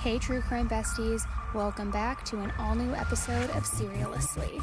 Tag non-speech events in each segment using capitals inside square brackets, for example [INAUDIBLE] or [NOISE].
Hey, true crime besties, welcome back to an all new episode of Serialously.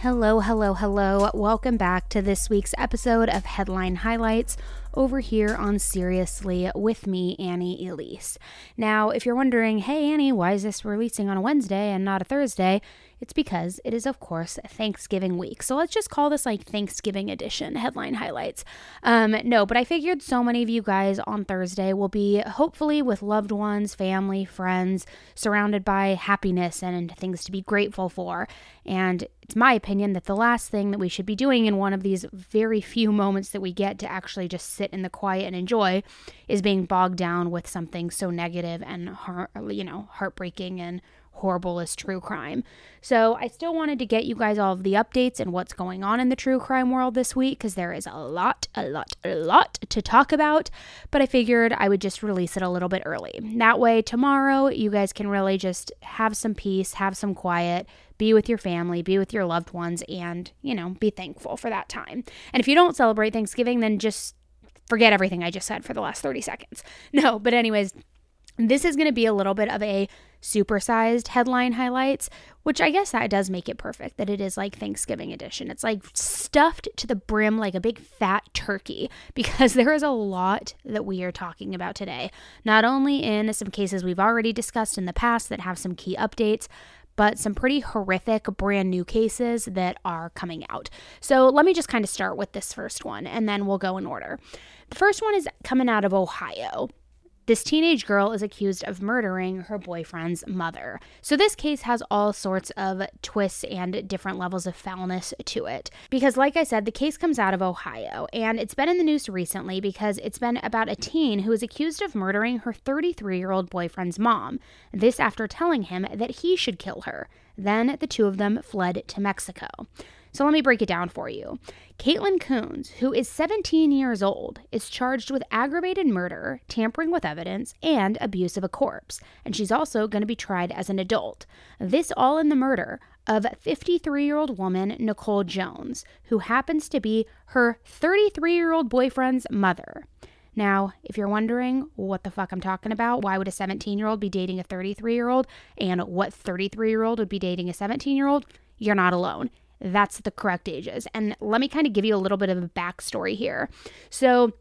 Hello, hello, hello. Welcome back to this week's episode of Headline Highlights over here on Serialously with me, Annie Elise. Now, if you're wondering, hey, Annie, why is this releasing on a Wednesday and not a Thursday? It's because it is, of course, Thanksgiving week. So let's just call this like Thanksgiving edition headline highlights. Um, no, but I figured so many of you guys on Thursday will be hopefully with loved ones, family, friends, surrounded by happiness and things to be grateful for. And it's my opinion that the last thing that we should be doing in one of these very few moments that we get to actually just sit in the quiet and enjoy is being bogged down with something so negative and heart, you know heartbreaking and horrible as true crime. So I still wanted to get you guys all of the updates and what's going on in the true crime world this week because there is a lot, a lot, a lot to talk about. But I figured I would just release it a little bit early. That way, tomorrow you guys can really just have some peace, have some quiet, be with your family, be with your loved ones, and, you know, be thankful for that time. And if you don't celebrate Thanksgiving, then just forget everything I just said for the last 30 seconds. [LAUGHS] No, but, anyways, this is going to be a little bit of a supersized headline highlights, which I guess that does make it perfect that it is like Thanksgiving edition. It's like stuffed to the brim like a big fat turkey [LAUGHS] because there is a lot that we are talking about today. Not only in some cases we've already discussed in the past that have some key updates, but some pretty horrific brand new cases that are coming out. So let me just kind of start with this first one and then we'll go in order. The first one is coming out of Ohio. This teenage girl is accused of murdering her boyfriend's mother. So, this case has all sorts of twists and different levels of foulness to it. Because, like I said, the case comes out of Ohio, and it's been in the news recently because it's been about a teen who is accused of murdering her 33 year old boyfriend's mom. This after telling him that he should kill her. Then the two of them fled to Mexico. So let me break it down for you. Caitlin Coons, who is 17 years old, is charged with aggravated murder, tampering with evidence, and abuse of a corpse, and she's also going to be tried as an adult. This all in the murder of 53 year old woman Nicole Jones, who happens to be her 33 year old boyfriend's mother. Now, if you're wondering what the fuck I'm talking about, why would a 17 year old be dating a 33 year old, and what 33 year old would be dating a 17 year old, you're not alone that's the correct ages. And let me kind of give you a little bit of a backstory here. So,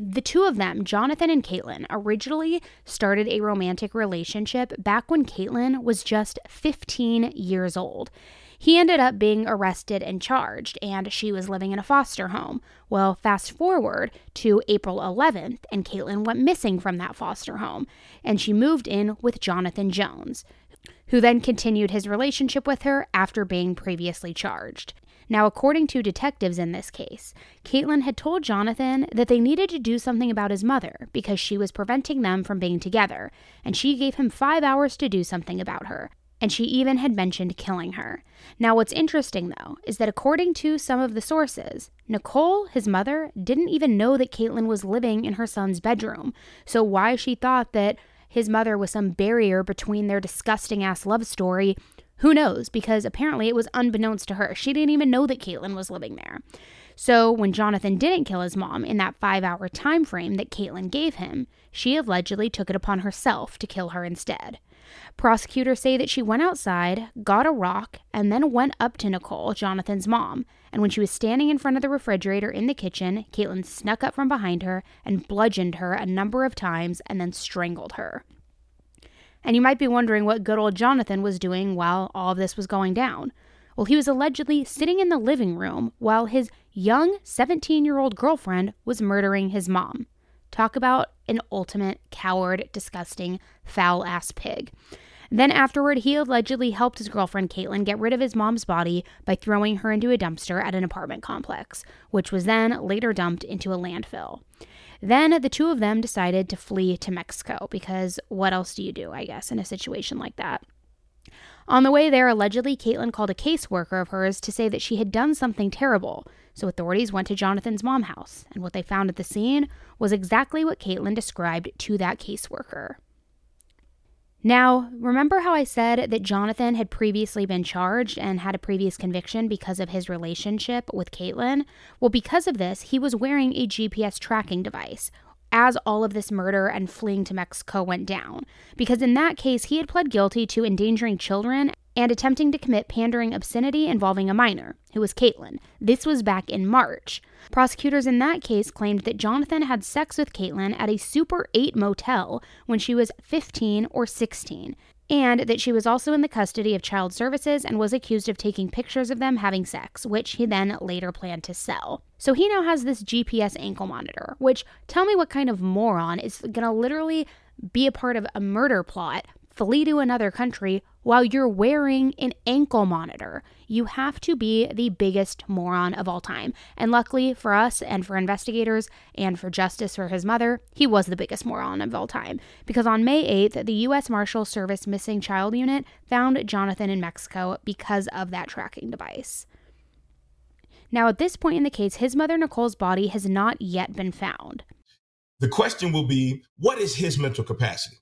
the two of them, Jonathan and Caitlin, originally started a romantic relationship back when Caitlin was just 15 years old. He ended up being arrested and charged, and she was living in a foster home. Well, fast forward to April 11th, and Caitlin went missing from that foster home, and she moved in with Jonathan Jones who then continued his relationship with her after being previously charged. Now, according to detectives in this case, Caitlin had told Jonathan that they needed to do something about his mother because she was preventing them from being together, and she gave him five hours to do something about her. And she even had mentioned killing her. Now, what's interesting though is that according to some of the sources, Nicole, his mother, didn't even know that Caitlin was living in her son's bedroom. So, why she thought that his mother was some barrier between their disgusting ass love story. Who knows? Because apparently it was unbeknownst to her. She didn't even know that Caitlin was living there. So when Jonathan didn't kill his mom in that five hour time frame that Caitlin gave him, she allegedly took it upon herself to kill her instead. Prosecutors say that she went outside, got a rock, and then went up to Nicole, Jonathan's mom. And when she was standing in front of the refrigerator in the kitchen, Caitlin snuck up from behind her and bludgeoned her a number of times and then strangled her. And you might be wondering what good old Jonathan was doing while all of this was going down. Well, he was allegedly sitting in the living room while his young 17 year old girlfriend was murdering his mom. Talk about an ultimate coward, disgusting, foul ass pig. Then afterward, he allegedly helped his girlfriend Caitlin get rid of his mom's body by throwing her into a dumpster at an apartment complex, which was then later dumped into a landfill. Then the two of them decided to flee to Mexico because what else do you do, I guess, in a situation like that? On the way there, allegedly, Caitlin called a caseworker of hers to say that she had done something terrible. So authorities went to Jonathan's mom house, and what they found at the scene was exactly what Caitlin described to that caseworker. Now, remember how I said that Jonathan had previously been charged and had a previous conviction because of his relationship with Caitlin? Well, because of this, he was wearing a GPS tracking device as all of this murder and fleeing to Mexico went down. Because in that case, he had pled guilty to endangering children and attempting to commit pandering obscenity involving a minor, who was Caitlin. This was back in March. Prosecutors in that case claimed that Jonathan had sex with Caitlin at a Super 8 motel when she was 15 or 16, and that she was also in the custody of child services and was accused of taking pictures of them having sex, which he then later planned to sell. So he now has this GPS ankle monitor, which tell me what kind of moron is gonna literally be a part of a murder plot flee to another country while you're wearing an ankle monitor. You have to be the biggest moron of all time. And luckily for us and for investigators and for justice for his mother, he was the biggest moron of all time. Because on May 8th, the U.S. Marshal Service Missing Child Unit found Jonathan in Mexico because of that tracking device. Now, at this point in the case, his mother Nicole's body has not yet been found. The question will be what is his mental capacity?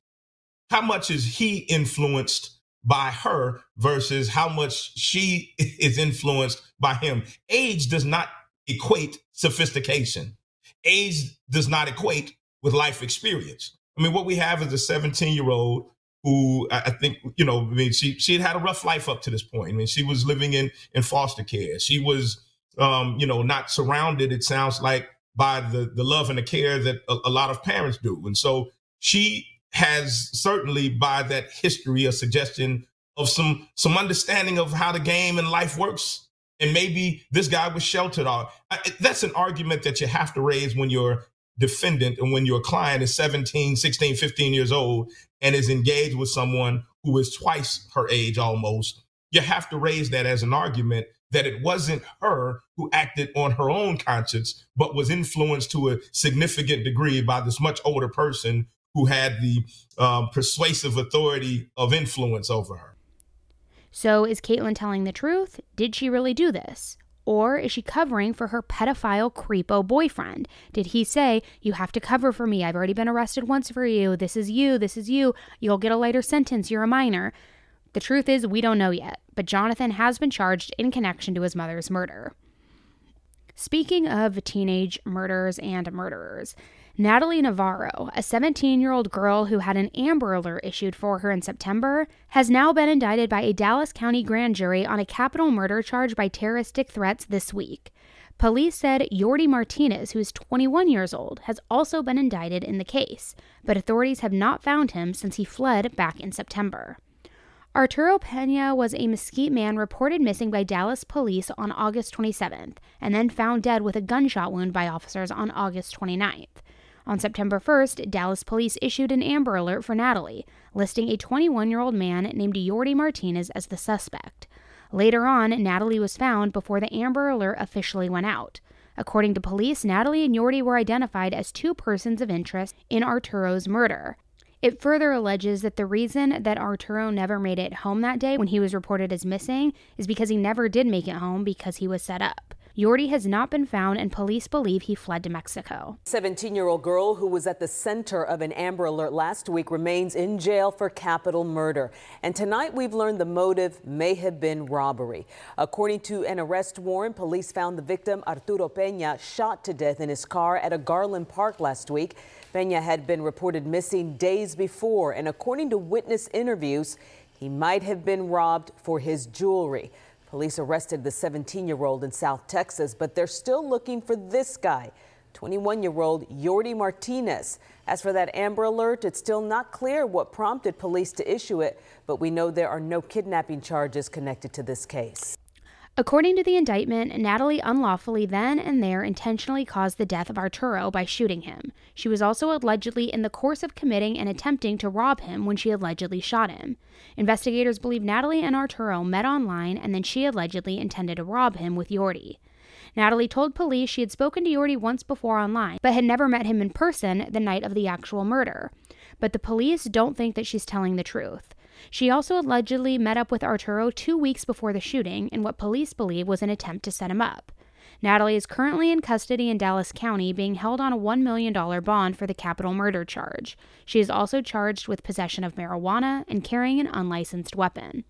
How much is he influenced by her versus how much she [LAUGHS] is influenced by him? Age does not equate sophistication. Age does not equate with life experience. I mean, what we have is a 17 year old who I think, you know, I mean, she, she had had a rough life up to this point. I mean, she was living in, in foster care. She was, um, you know, not surrounded, it sounds like, by the, the love and the care that a, a lot of parents do. And so she has certainly by that history a suggestion of some some understanding of how the game and life works. And maybe this guy was sheltered off that's an argument that you have to raise when your defendant and when your client is 17 16 15 years old and is engaged with someone who is twice her age almost. You have to raise that as an argument that it wasn't her who acted on her own conscience but was influenced to a significant degree by this much older person who had the um, persuasive authority of influence over her. So, is Caitlin telling the truth? Did she really do this? Or is she covering for her pedophile creepo boyfriend? Did he say, You have to cover for me? I've already been arrested once for you. This is you. This is you. You'll get a lighter sentence. You're a minor. The truth is, we don't know yet, but Jonathan has been charged in connection to his mother's murder. Speaking of teenage murders and murderers, Natalie Navarro, a 17 year old girl who had an Amber Alert issued for her in September, has now been indicted by a Dallas County grand jury on a capital murder charge by terroristic threats this week. Police said Yordi Martinez, who is 21 years old, has also been indicted in the case, but authorities have not found him since he fled back in September. Arturo Pena was a Mesquite man reported missing by Dallas police on August 27th and then found dead with a gunshot wound by officers on August 29th. On September 1st, Dallas police issued an Amber Alert for Natalie, listing a 21 year old man named Yordi Martinez as the suspect. Later on, Natalie was found before the Amber Alert officially went out. According to police, Natalie and Yordi were identified as two persons of interest in Arturo's murder. It further alleges that the reason that Arturo never made it home that day when he was reported as missing is because he never did make it home because he was set up. Yordi has not been found, and police believe he fled to Mexico. 17 year old girl who was at the center of an Amber Alert last week remains in jail for capital murder. And tonight we've learned the motive may have been robbery. According to an arrest warrant, police found the victim, Arturo Pena, shot to death in his car at a Garland Park last week. Pena had been reported missing days before, and according to witness interviews, he might have been robbed for his jewelry. Police arrested the 17 year old in South Texas, but they're still looking for this guy, 21 year old Yordi Martinez. As for that Amber Alert, it's still not clear what prompted police to issue it, but we know there are no kidnapping charges connected to this case. According to the indictment, Natalie unlawfully then and there intentionally caused the death of Arturo by shooting him. She was also allegedly in the course of committing and attempting to rob him when she allegedly shot him. Investigators believe Natalie and Arturo met online and then she allegedly intended to rob him with Yordi. Natalie told police she had spoken to Yordi once before online, but had never met him in person the night of the actual murder. But the police don't think that she's telling the truth. She also allegedly met up with Arturo two weeks before the shooting in what police believe was an attempt to set him up. Natalie is currently in custody in Dallas County, being held on a $1 million bond for the capital murder charge. She is also charged with possession of marijuana and carrying an unlicensed weapon.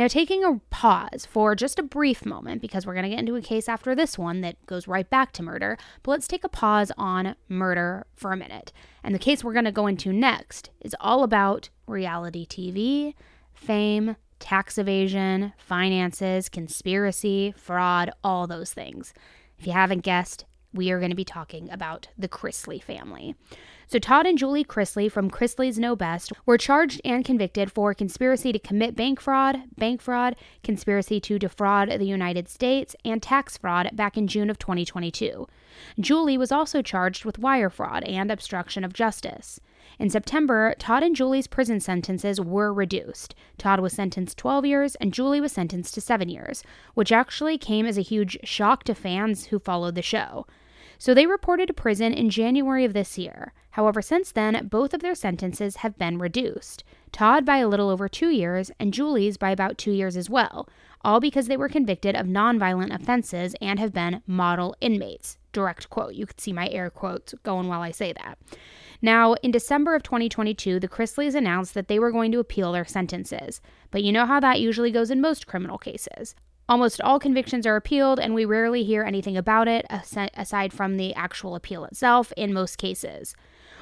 Now, taking a pause for just a brief moment, because we're going to get into a case after this one that goes right back to murder, but let's take a pause on murder for a minute. And the case we're going to go into next is all about reality TV, fame, tax evasion, finances, conspiracy, fraud, all those things. If you haven't guessed, we are going to be talking about the Chrisley family. So, Todd and Julie Chrisley from Chrisley Knows Best were charged and convicted for conspiracy to commit bank fraud, bank fraud, conspiracy to defraud the United States, and tax fraud back in June of 2022. Julie was also charged with wire fraud and obstruction of justice. In September, Todd and Julie's prison sentences were reduced. Todd was sentenced 12 years and Julie was sentenced to 7 years, which actually came as a huge shock to fans who followed the show. So they reported to prison in January of this year. However, since then, both of their sentences have been reduced. Todd by a little over two years, and Julie's by about two years as well, all because they were convicted of nonviolent offenses and have been model inmates. Direct quote. You could see my air quotes going while I say that. Now, in December of 2022, the Chrisleys announced that they were going to appeal their sentences. But you know how that usually goes in most criminal cases. Almost all convictions are appealed, and we rarely hear anything about it aside from the actual appeal itself in most cases.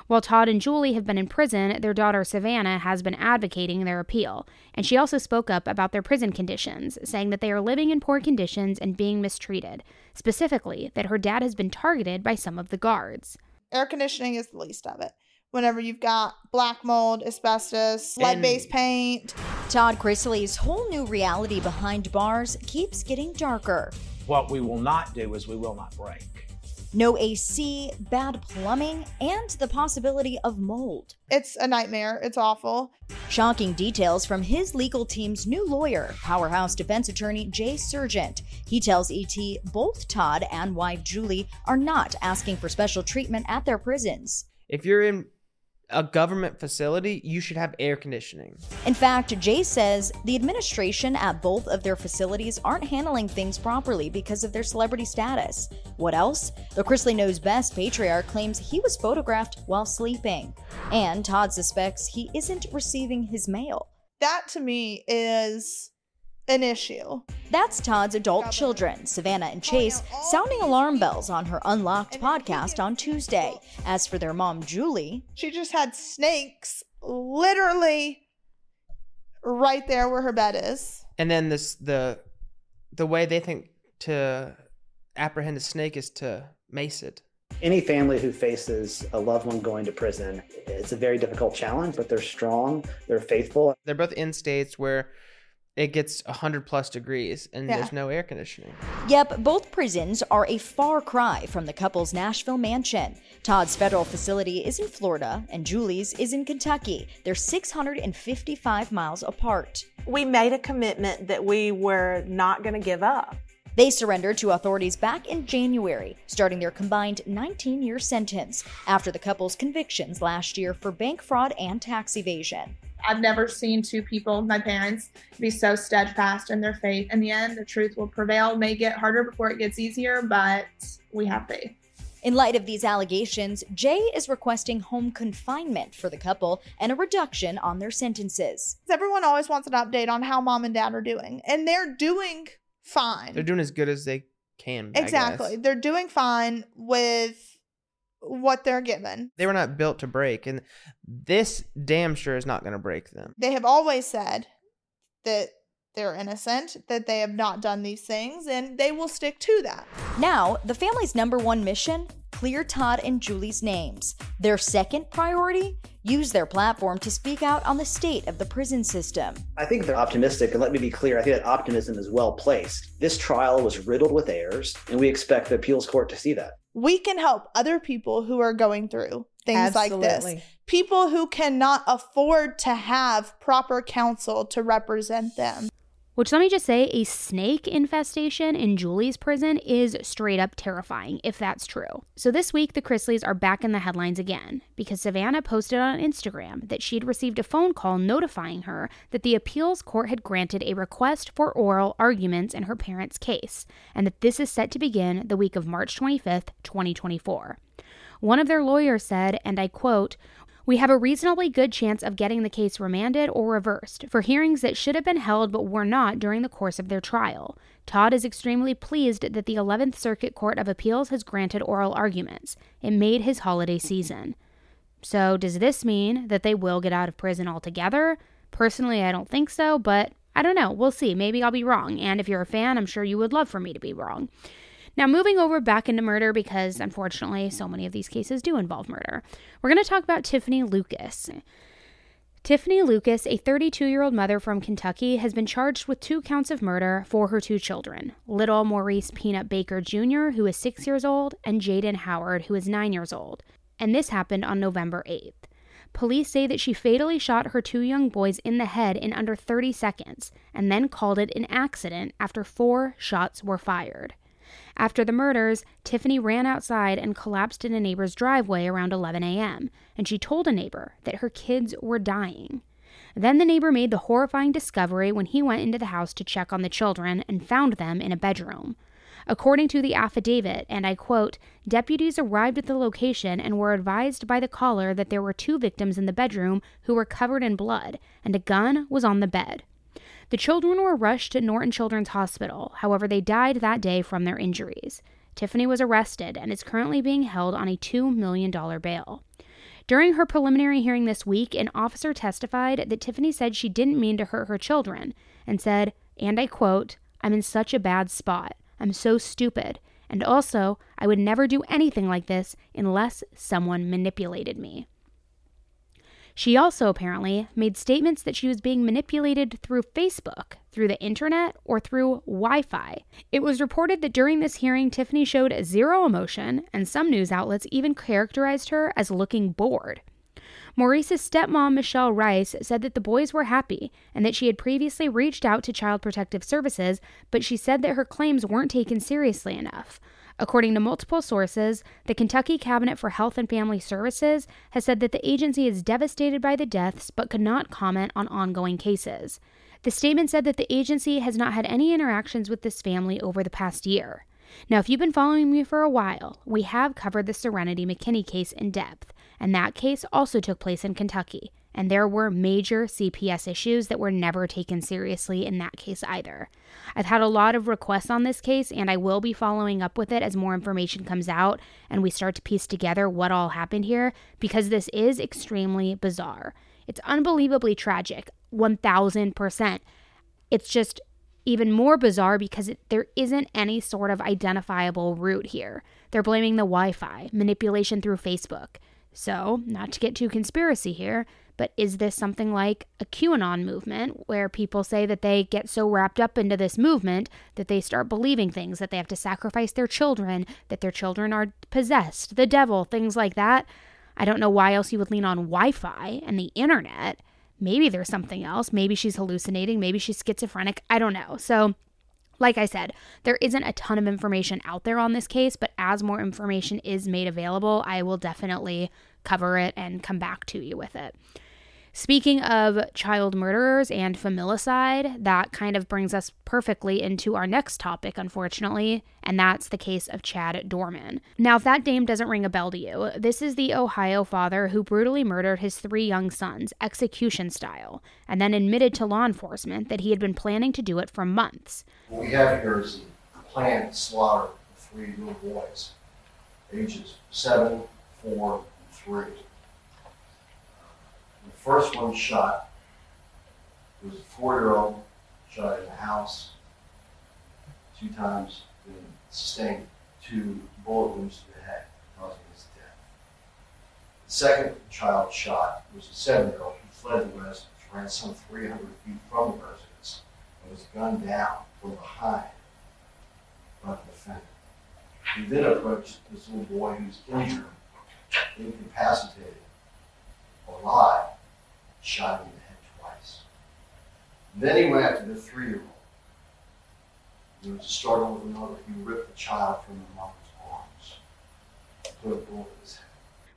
While Todd and Julie have been in prison, their daughter Savannah has been advocating their appeal, and she also spoke up about their prison conditions, saying that they are living in poor conditions and being mistreated, specifically, that her dad has been targeted by some of the guards. Air conditioning is the least of it whenever you've got black mold, asbestos, lead based paint. Todd Chrisley's whole new reality behind bars keeps getting darker. What we will not do is we will not break. No AC, bad plumbing, and the possibility of mold. It's a nightmare. It's awful. Shocking details from his legal team's new lawyer, powerhouse defense attorney Jay Surgent. He tells ET both Todd and wife Julie are not asking for special treatment at their prisons. If you're in a government facility, you should have air conditioning. In fact, Jay says the administration at both of their facilities aren't handling things properly because of their celebrity status. What else? The Chrisley Knows Best patriarch claims he was photographed while sleeping. And Todd suspects he isn't receiving his mail. That to me is an issue. That's Todd's adult children, Savannah and oh, Chase, sounding alarm bells on her Unlocked podcast on Tuesday. As for their mom, Julie, she just had snakes literally right there where her bed is. And then this the the way they think to apprehend a snake is to mace it. Any family who faces a loved one going to prison, it's a very difficult challenge, but they're strong, they're faithful. They're both in states where it gets 100 plus degrees and yeah. there's no air conditioning. Yep, both prisons are a far cry from the couple's Nashville mansion. Todd's federal facility is in Florida and Julie's is in Kentucky. They're 655 miles apart. We made a commitment that we were not going to give up. They surrendered to authorities back in January, starting their combined 19 year sentence after the couple's convictions last year for bank fraud and tax evasion. I've never seen two people, my parents, be so steadfast in their faith. In the end, the truth will prevail. It may get harder before it gets easier, but we have faith. In light of these allegations, Jay is requesting home confinement for the couple and a reduction on their sentences. Everyone always wants an update on how mom and dad are doing, and they're doing fine. They're doing as good as they can. Exactly. They're doing fine with what they're given. They were not built to break, and this damn sure is not going to break them. They have always said that they're innocent, that they have not done these things, and they will stick to that. Now, the family's number one mission clear Todd and Julie's names. Their second priority use their platform to speak out on the state of the prison system. I think they're optimistic, and let me be clear, I think that optimism is well placed. This trial was riddled with errors, and we expect the appeals court to see that. We can help other people who are going through things Absolutely. like this. People who cannot afford to have proper counsel to represent them. Which, let me just say, a snake infestation in Julie's prison is straight up terrifying, if that's true. So, this week, the Chrisleys are back in the headlines again because Savannah posted on Instagram that she'd received a phone call notifying her that the appeals court had granted a request for oral arguments in her parents' case, and that this is set to begin the week of March 25th, 2024. One of their lawyers said, and I quote, we have a reasonably good chance of getting the case remanded or reversed for hearings that should have been held but were not during the course of their trial. Todd is extremely pleased that the 11th Circuit Court of Appeals has granted oral arguments. It made his holiday season. So, does this mean that they will get out of prison altogether? Personally, I don't think so, but I don't know. We'll see. Maybe I'll be wrong. And if you're a fan, I'm sure you would love for me to be wrong. Now, moving over back into murder, because unfortunately, so many of these cases do involve murder, we're going to talk about Tiffanie Lucas. Tiffanie Lucas, a 32 year old mother from Kentucky, has been charged with two counts of murder for her two children little Maurice Peanut Baker Jr., who is six years old, and Jaden Howard, who is nine years old. And this happened on November 8th. Police say that she fatally shot her two young boys in the head in under 30 seconds and then called it an accident after four shots were fired. After the murders, Tiffanie ran outside and collapsed in a neighbor's driveway around 11 a.m., and she told a neighbor that her kids were dying. Then the neighbor made the horrifying discovery when he went into the house to check on the children and found them in a bedroom. According to the affidavit, and I quote, deputies arrived at the location and were advised by the caller that there were two victims in the bedroom who were covered in blood, and a gun was on the bed. The children were rushed to Norton Children's Hospital, however, they died that day from their injuries. Tiffanie was arrested and is currently being held on a $2 million bail. During her preliminary hearing this week, an officer testified that Tiffanie said she didn't mean to hurt her children and said, and I quote, I'm in such a bad spot. I'm so stupid. And also, I would never do anything like this unless someone manipulated me. She also apparently made statements that she was being manipulated through Facebook, through the internet, or through Wi Fi. It was reported that during this hearing, Tiffanie showed zero emotion, and some news outlets even characterized her as looking bored. Maurice's stepmom, Michelle Rice, said that the boys were happy and that she had previously reached out to Child Protective Services, but she said that her claims weren't taken seriously enough. According to multiple sources, the Kentucky Cabinet for Health and Family Services has said that the agency is devastated by the deaths but could not comment on ongoing cases. The statement said that the agency has not had any interactions with this family over the past year. Now, if you've been following me for a while, we have covered the Serenity McKinney case in depth, and that case also took place in Kentucky and there were major CPS issues that were never taken seriously in that case either. I've had a lot of requests on this case, and I will be following up with it as more information comes out and we start to piece together what all happened here because this is extremely bizarre. It's unbelievably tragic, 1000%. It's just even more bizarre because it, there isn't any sort of identifiable root here. They're blaming the Wi Fi, manipulation through Facebook. So, not to get too conspiracy here, but is this something like a QAnon movement where people say that they get so wrapped up into this movement that they start believing things, that they have to sacrifice their children, that their children are possessed, the devil, things like that? I don't know why else you would lean on Wi Fi and the internet. Maybe there's something else. Maybe she's hallucinating. Maybe she's schizophrenic. I don't know. So, like I said, there isn't a ton of information out there on this case, but as more information is made available, I will definitely cover it and come back to you with it. Speaking of child murderers and familicide, that kind of brings us perfectly into our next topic, unfortunately, and that's the case of Chad Doerman. Now, if that name doesn't ring a bell to you, this is the Ohio father who brutally murdered his three young sons, execution style, and then admitted to law enforcement that he had been planning to do it for months. What we have here is a planned slaughter of three little boys, ages seven, four, and three. The first one shot was a four-year-old, shot in the house two times, and sustained two bullet wounds to the head, causing his death. The second child shot was a seven-year-old who fled the residence, ran some 300 feet from the residence, and was gunned down from behind by the defendant. He then approached this little boy who was injured, incapacitated, alive, shot him in the head twice. And then he went after the three-year-old. He was a struggle with another. He ripped the child from the mother's arms, put a bullet in his head.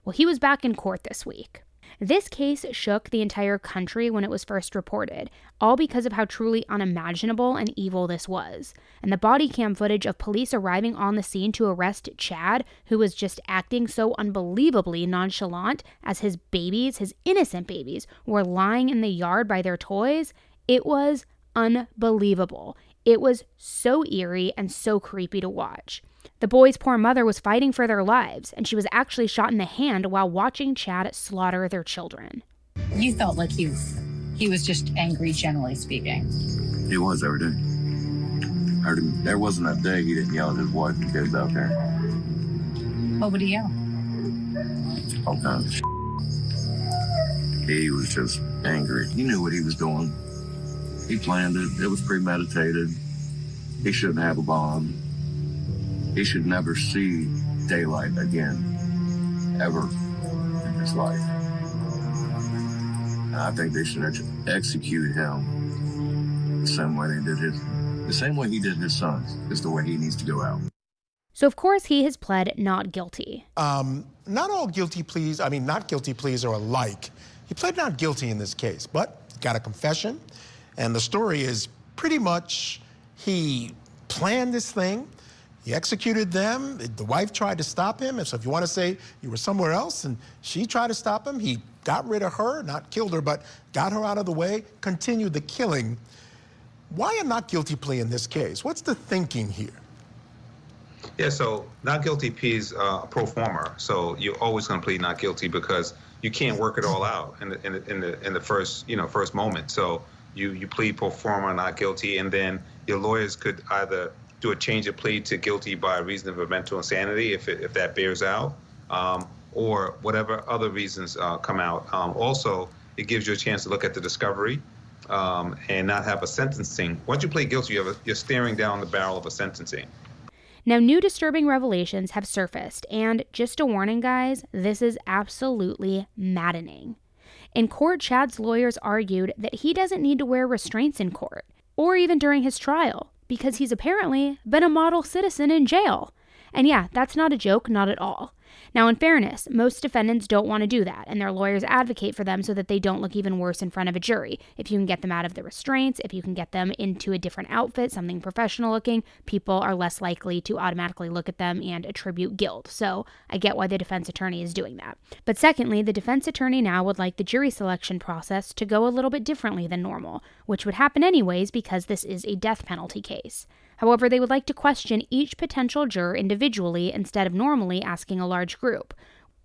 Well, he was back in court this week. This case shook the entire country when it was first reported, all because of how truly unimaginable and evil this was. And the body cam footage of police arriving on the scene to arrest Chad, who was just acting so unbelievably nonchalant as his babies, his innocent babies, were lying in the yard by their toys, it was unbelievable. It was so eerie and so creepy to watch. The boy's poor mother was fighting for their lives, and she was actually shot in the hand while watching Chad slaughter their children. You felt like he, he was just angry, generally speaking. He was every day. Heard him. There wasn't a day he didn't yell at his wife and kids out there. What would he yell? All kinds of. He was just angry. He knew what he was doing. He planned it. It was premeditated. He shouldn't have a bomb. He should never see daylight again, ever in his life. And I think they should ex- execute him the same way they did his, the same way he did his sons. Is the way he needs to go out. So, of course, he has pled not guilty. Um, not all guilty pleas, I mean, not guilty pleas are alike. He pled not guilty in this case, but got a confession. And the story is pretty much he planned this thing. He executed them. The wife tried to stop him. So, if you want to say you were somewhere else and she tried to stop him, he got rid of her, not killed her, but got her out of the way, continued the killing. Why a not guilty plea in this case? What's the thinking here? Yeah, so not guilty pleas uh, a pro forma. So you're always going to plead not guilty because you can't work it all out in the, in the in the in the first you know first moment. So you you plead pro forma not guilty, and then your lawyers could either do a change of plea to guilty by reason of a mental insanity if it, if that bears out, um, or whatever other reasons uh, come out. Um, also, it gives you a chance to look at the discovery um, and not have a sentencing. Once you plead guilty, you have a, you're staring down the barrel of a sentencing. Now, new disturbing revelations have surfaced, and just a warning, guys, this is absolutely maddening. In court, Chad's lawyers argued that he doesn't need to wear restraints in court, or even during his trial, because he's apparently been a model citizen in jail. And yeah, that's not a joke, not at all. Now, in fairness, most defendants don't want to do that, and their lawyers advocate for them so that they don't look even worse in front of a jury. If you can get them out of the restraints, if you can get them into a different outfit, something professional looking, people are less likely to automatically look at them and attribute guilt. So I get why the defense attorney is doing that. But secondly, the defense attorney now would like the jury selection process to go a little bit differently than normal, which would happen anyways because this is a death penalty case. However, they would like to question each potential juror individually instead of normally asking a large group,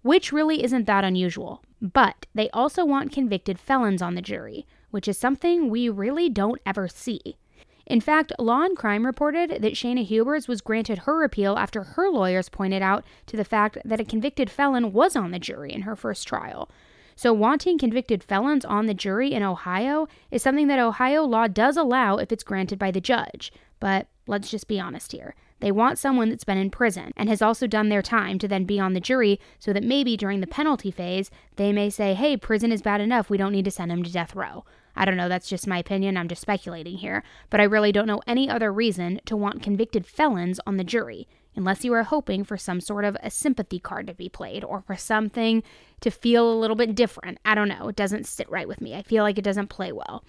which really isn't that unusual. But they also want convicted felons on the jury, which is something we really don't ever see. In fact, Law and Crime reported that Shayna Hubers was granted her appeal after her lawyers pointed out to the fact that a convicted felon was on the jury in her first trial. So, wanting convicted felons on the jury in Ohio is something that Ohio law does allow if it's granted by the judge. But let's just be honest here. They want someone that's been in prison and has also done their time to then be on the jury so that maybe during the penalty phase, they may say, hey, prison is bad enough, we don't need to send him to death row. I don't know, that's just my opinion, I'm just speculating here, but I really don't know any other reason to want convicted felons on the jury, unless you are hoping for some sort of a sympathy card to be played or for something to feel a little bit different. I don't know, it doesn't sit right with me. I feel like it doesn't play well.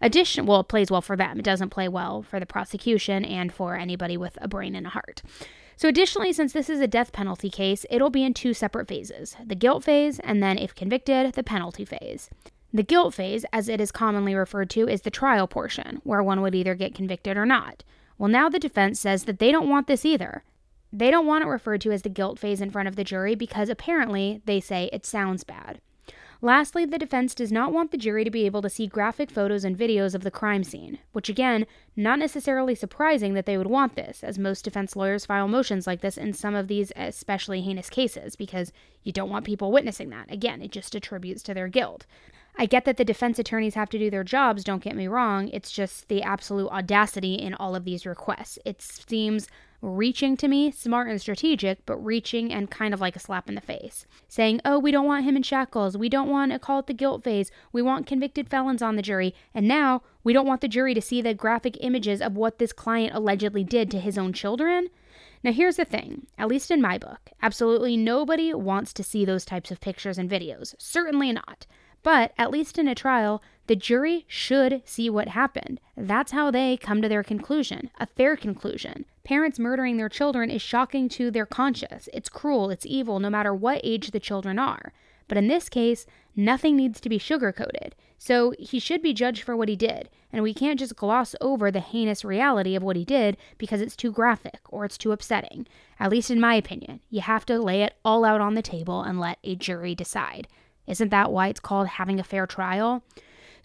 Addition, well, it plays well for them. It doesn't play well for the prosecution and for anybody with a brain and a heart. So, additionally, since this is a death penalty case, it'll be in two separate phases the guilt phase, and then, if convicted, the penalty phase. The guilt phase, as it is commonly referred to, is the trial portion, where one would either get convicted or not. Well, now the defense says that they don't want this either. They don't want it referred to as the guilt phase in front of the jury because apparently they say it sounds bad. Lastly, the defense does not want the jury to be able to see graphic photos and videos of the crime scene, which again, not necessarily surprising that they would want this, as most defense lawyers file motions like this in some of these especially heinous cases, because you don't want people witnessing that. Again, it just attributes to their guilt. I get that the defense attorneys have to do their jobs, don't get me wrong, it's just the absolute audacity in all of these requests. It seems reaching to me, smart and strategic, but reaching and kind of like a slap in the face. Saying, oh, we don't want him in shackles. We don't want to call it the guilt phase. We want convicted felons on the jury. And now we don't want the jury to see the graphic images of what this client allegedly did to his own children. Now, here's the thing at least in my book, absolutely nobody wants to see those types of pictures and videos. Certainly not. But at least in a trial, the jury should see what happened. That's how they come to their conclusion, a fair conclusion. Parents murdering their children is shocking to their conscience. It's cruel, it's evil, no matter what age the children are. But in this case, nothing needs to be sugarcoated. So he should be judged for what he did, and we can't just gloss over the heinous reality of what he did because it's too graphic or it's too upsetting. At least in my opinion, you have to lay it all out on the table and let a jury decide. Isn't that why it's called having a fair trial?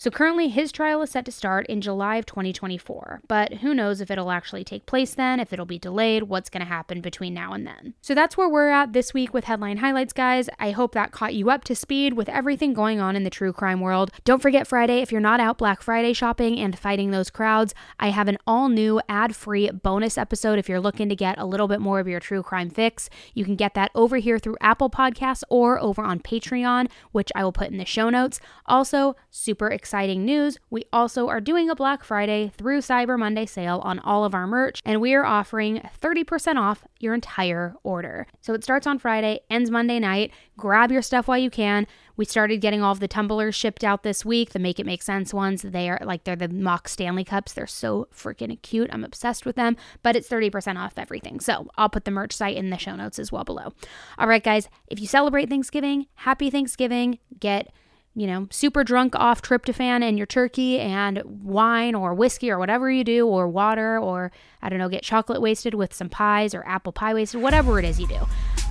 So currently, his trial is set to start in July of 2024, but who knows if it'll actually take place then, if it'll be delayed, what's going to happen between now and then. So that's where we're at this week with headline highlights, guys. I hope that caught you up to speed with everything going on in the true crime world. Don't forget Friday, if you're not out Black Friday shopping and fighting those crowds, I have an all new ad free bonus episode if you're looking to get a little bit more of your true crime fix. You can get that over here through Apple Podcasts or over on Patreon, which I will put in the show notes. Also, super excited exciting news, we also are doing a Black Friday through Cyber Monday sale on all of our merch, and we are offering 30% off your entire order. So it starts on Friday, ends Monday night. Grab your stuff while you can. We started getting all of the tumblers shipped out this week, the Make It Make Sense ones. They are like they're the mock Stanley cups. They're so freaking cute. I'm obsessed with them, but it's 30% off everything. So I'll put the merch site in the show notes as well below. All right, guys, if you celebrate Thanksgiving, happy Thanksgiving. Get you know, super drunk off tryptophan and your turkey and wine or whiskey or whatever you do, or water, or I don't know, get chocolate wasted with some pies or apple pie wasted, whatever it is you do.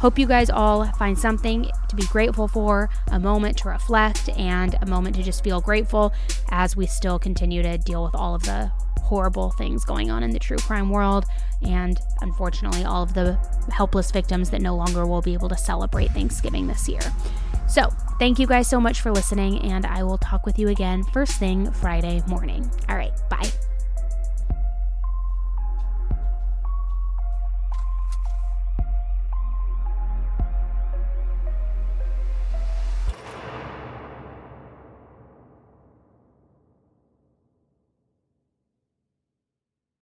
Hope you guys all find something to be grateful for, a moment to reflect, and a moment to just feel grateful as we still continue to deal with all of the horrible things going on in the true crime world, and unfortunately, all of the helpless victims that no longer will be able to celebrate Thanksgiving this year. So, thank you guys so much for listening, and I will talk with you again first thing Friday morning. All right, bye.